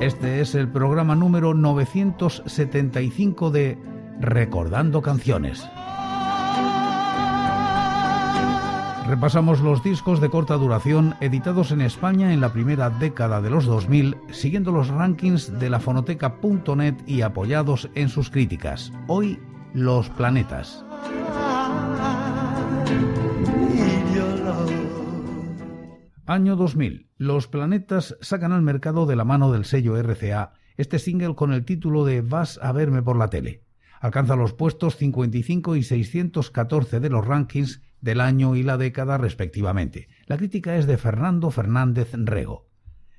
Este es el programa número 975 de Recordando Canciones. Repasamos los discos de corta duración editados en España en la primera década de los 2000, siguiendo los rankings de la fonoteca.net y apoyados en sus críticas. Hoy, Los Planetas. Año 2000. Los Planetas sacan al mercado de la mano del sello RCA este single con el título de Vas a verme por la tele. Alcanza los puestos 55 y 614 de los rankings del año y la década respectivamente. La crítica es de Fernando Fernández Rego.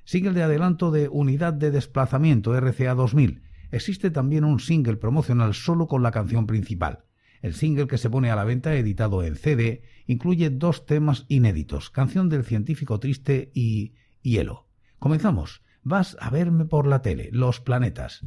Single de adelanto de Unidad de Desplazamiento RCA 2000. Existe también un single promocional solo con la canción principal. El single que se pone a la venta, editado en CD, incluye dos temas inéditos, Canción del Científico Triste y Hielo. Comenzamos. Vas a verme por la tele, Los Planetas.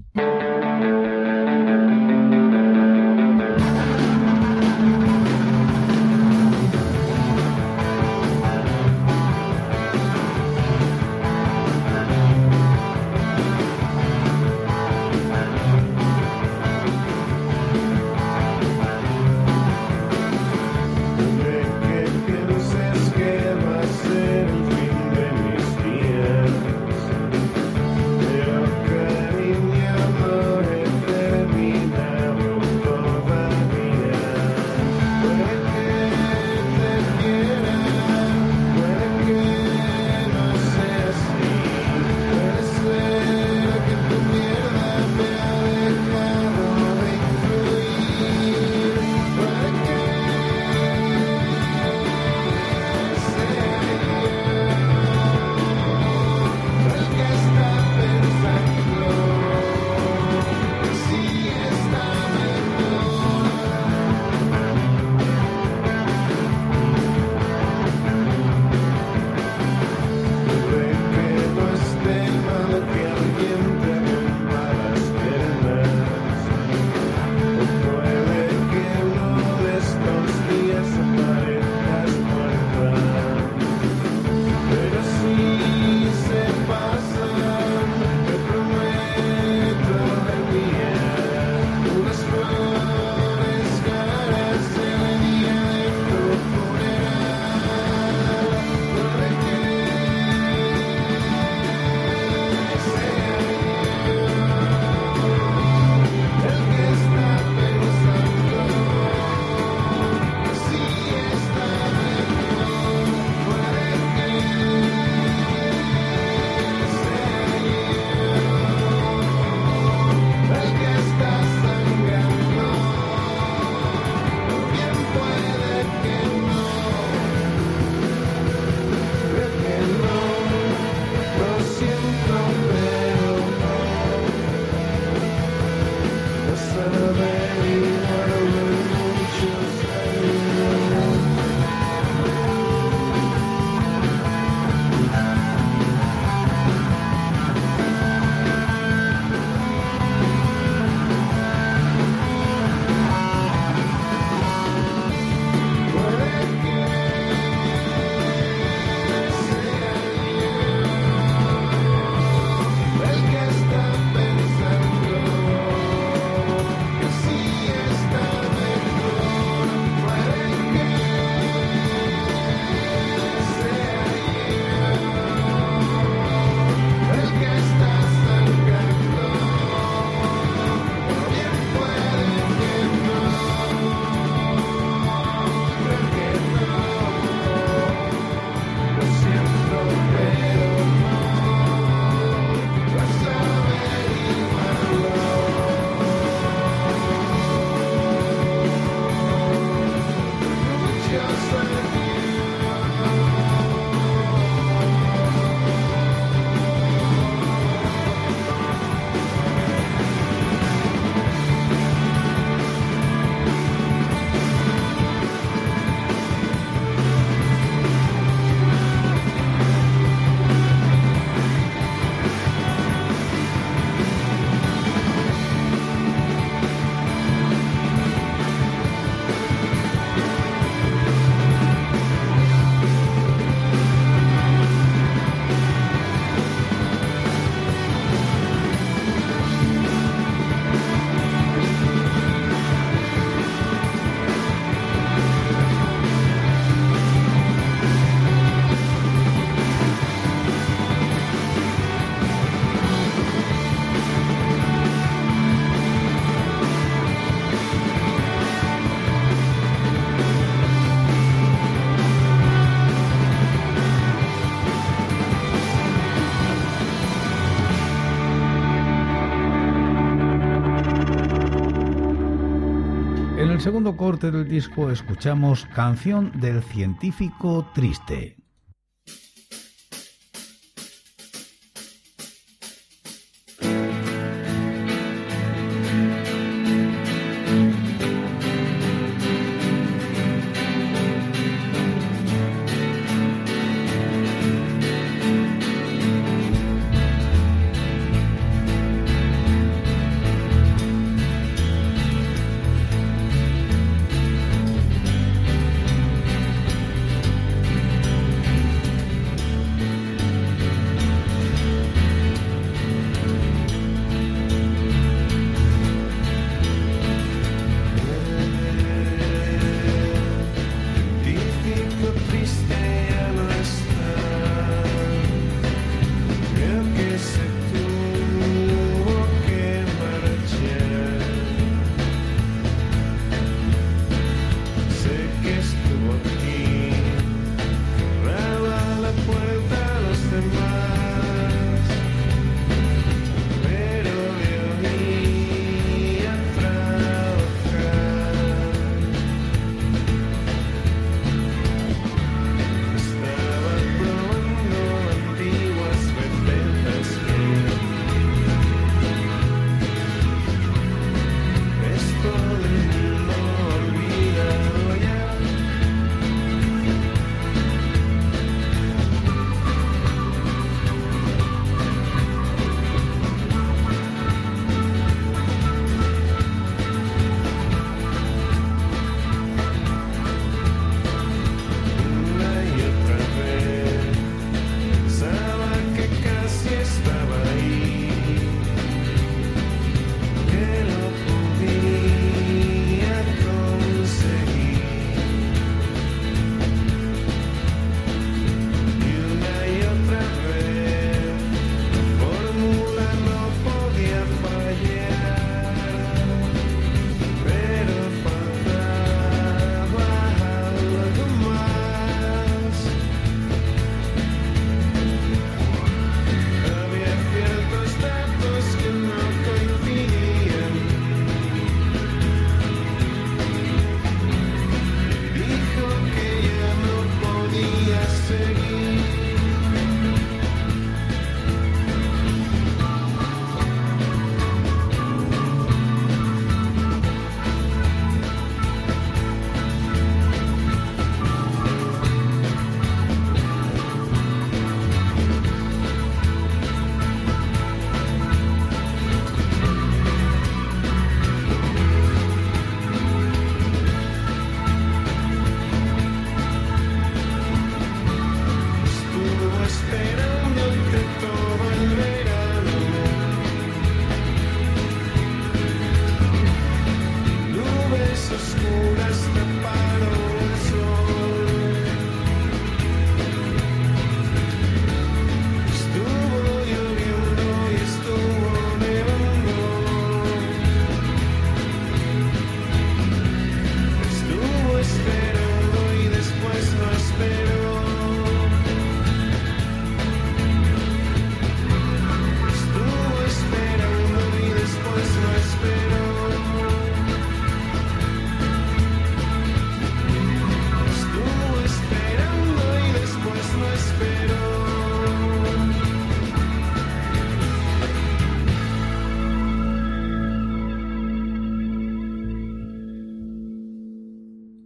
Segundo corte del disco escuchamos Canción del Científico Triste.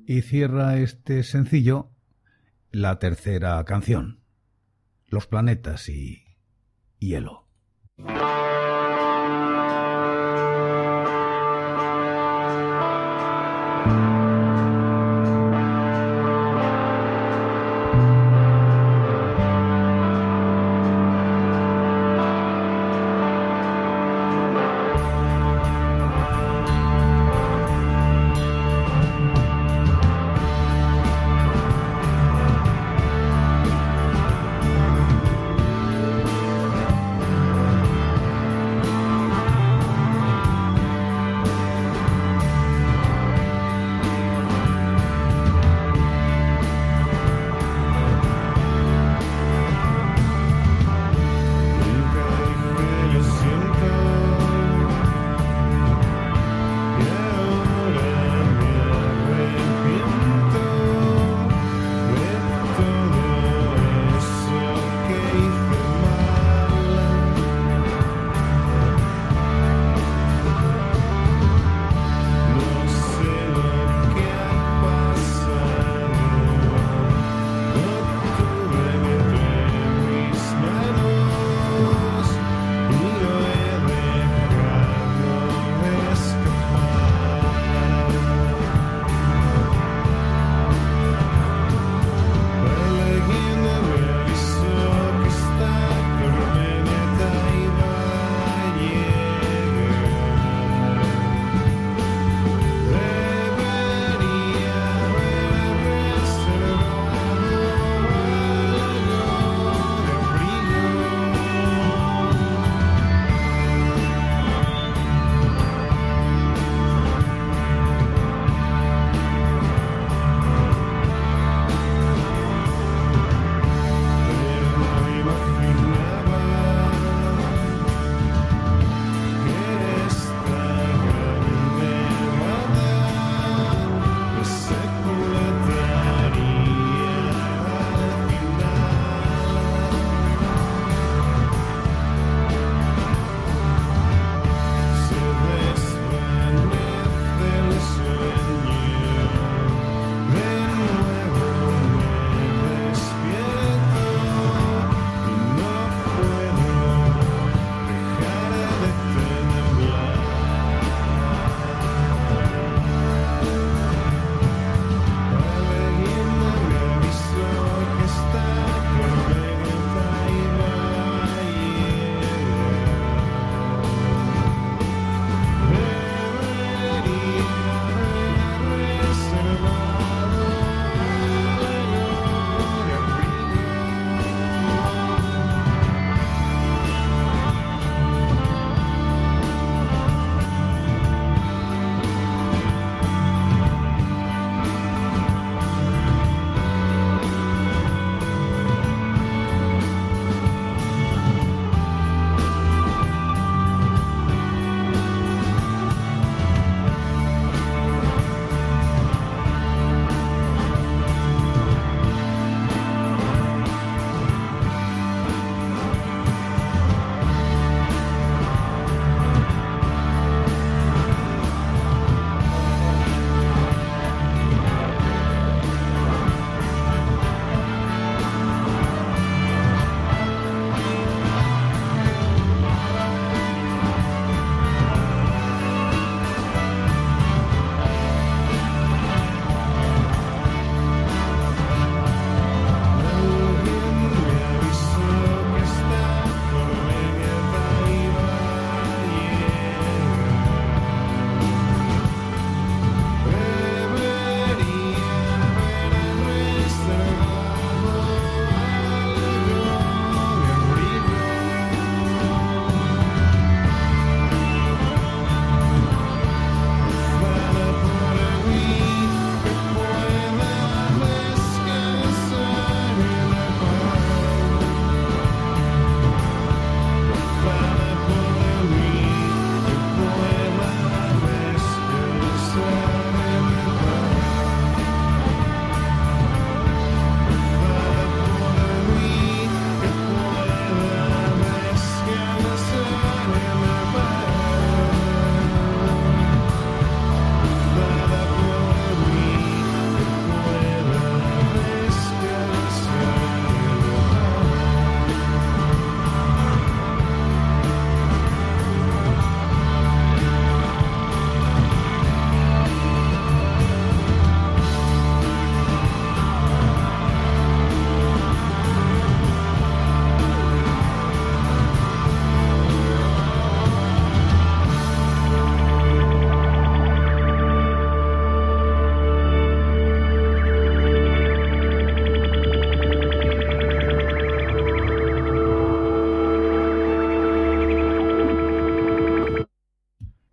Y cierra este sencillo la tercera canción, Los planetas y hielo.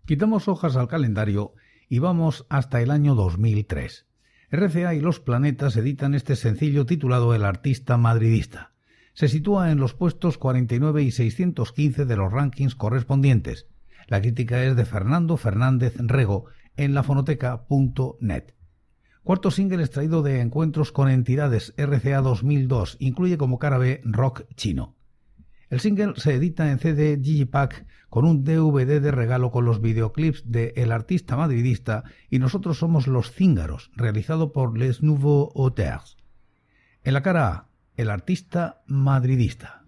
Quitamos hojas al calendario y vamos hasta el año 2003. RCA y Los Planetas editan este sencillo titulado El artista madridista. Se sitúa en los puestos 49 y 615 de los rankings correspondientes. La crítica es de Fernando Fernández Rego en lafonoteca.net. Cuarto single extraído de encuentros con entidades RCA 2002, incluye como cara B rock chino. El single se edita en CD Digipack con un DVD de regalo con los videoclips de El artista madridista y nosotros somos Los Cíngaros, realizado por Les Nouveaux Auteurs. En la cara A, El artista madridista.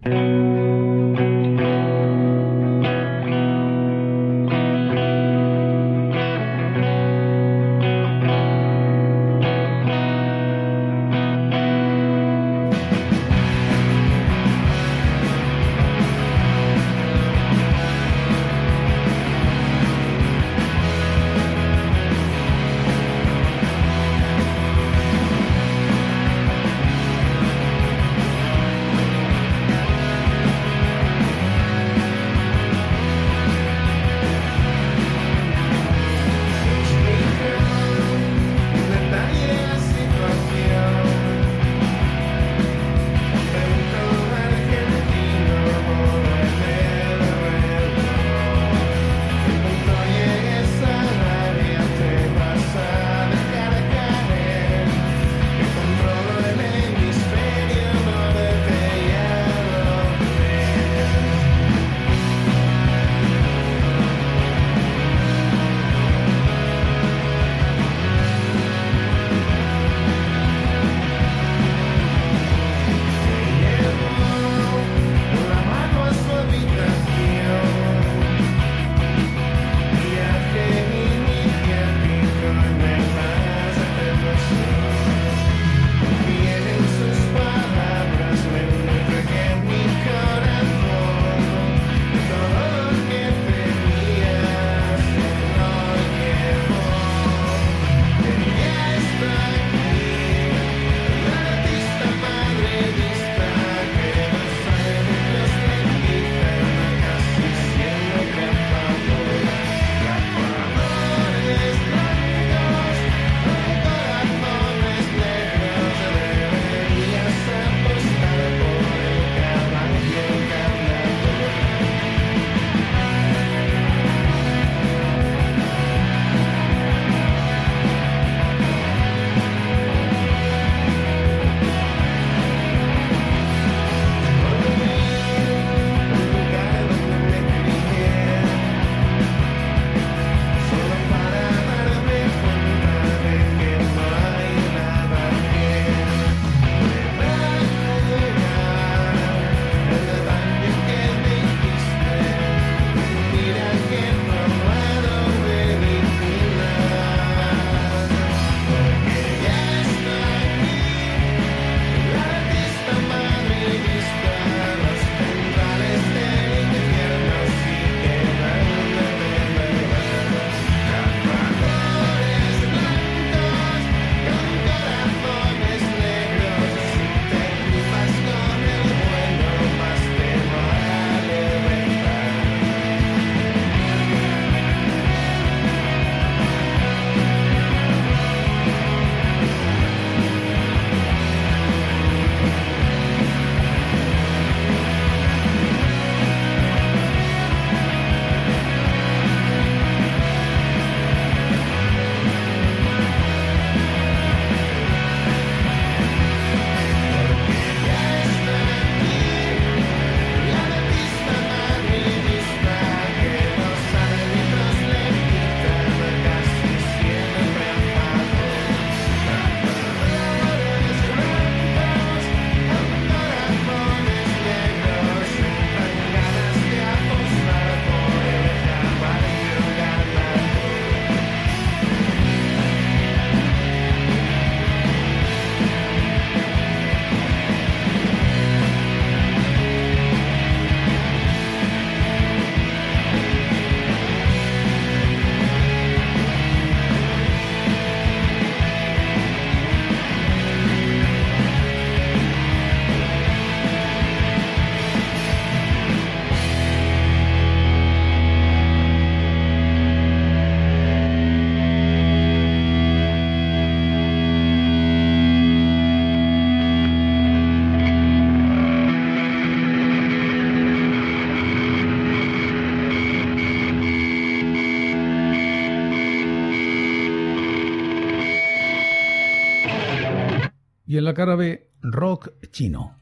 La cara B, rock chino.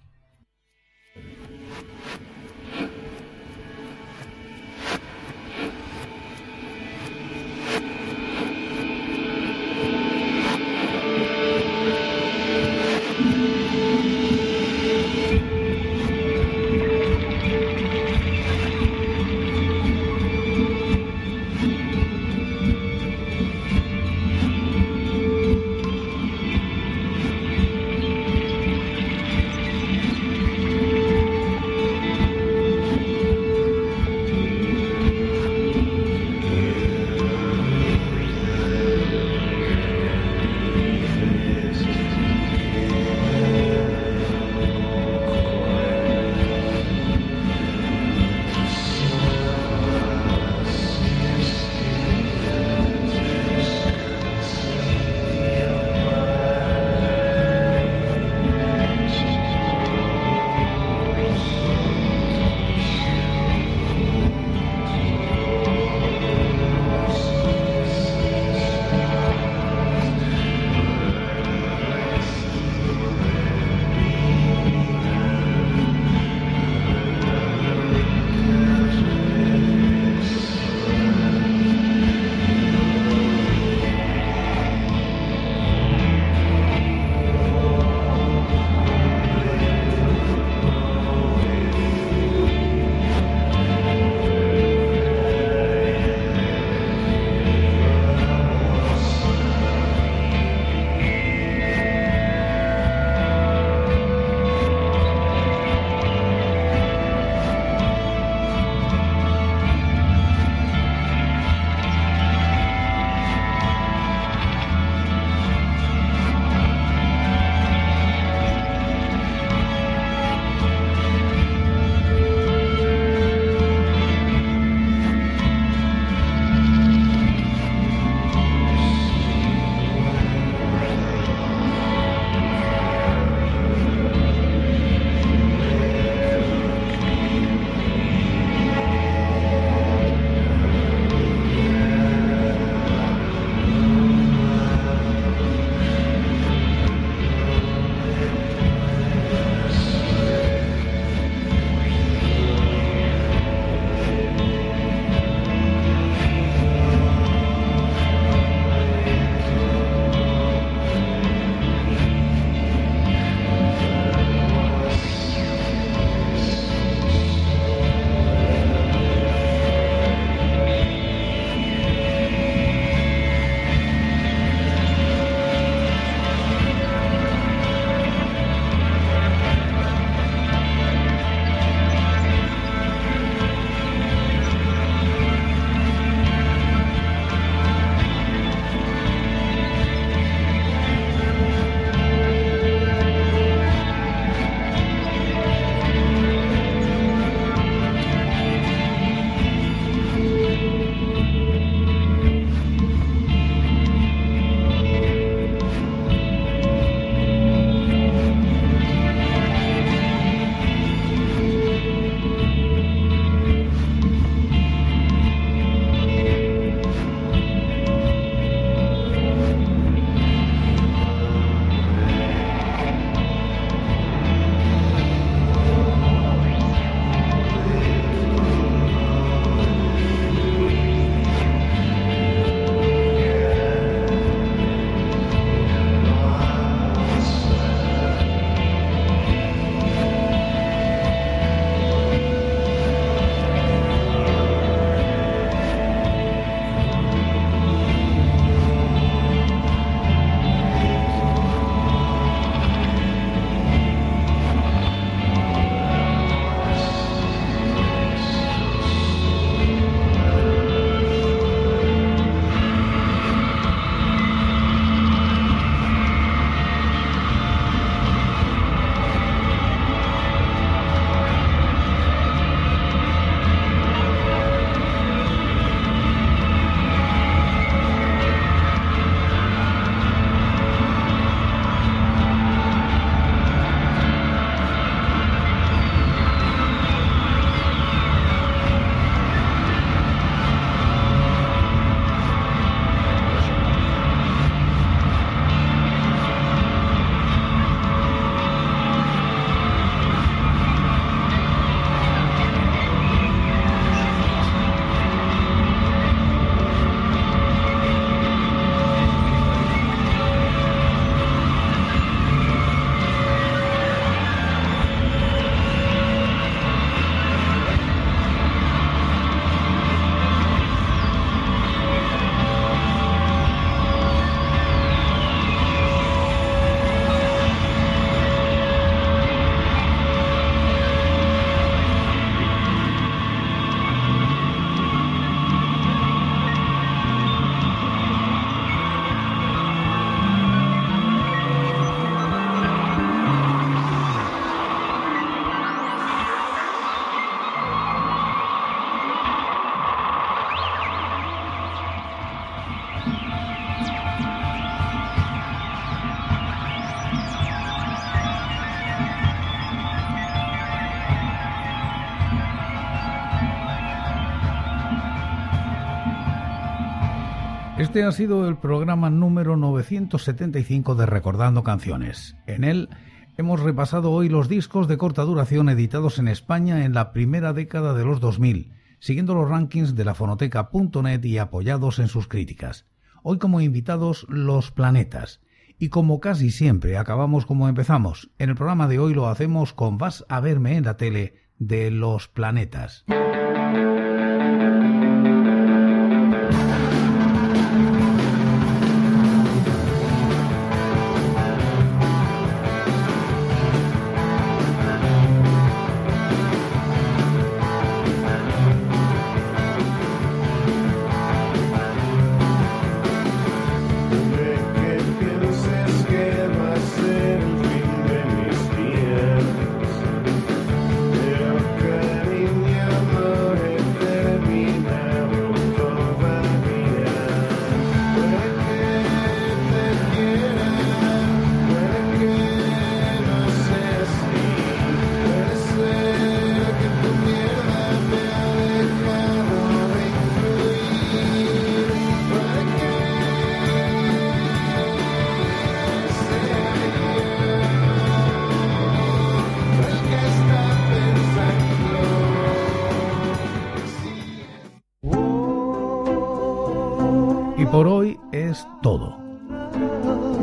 Este ha sido el programa número 975 de Recordando Canciones. En él hemos repasado hoy los discos de corta duración editados en España en la primera década de los 2000, siguiendo los rankings de la fonoteca.net y apoyados en sus críticas. Hoy como invitados Los Planetas. Y como casi siempre acabamos como empezamos, en el programa de hoy lo hacemos con Vas a verme en la tele de Los Planetas.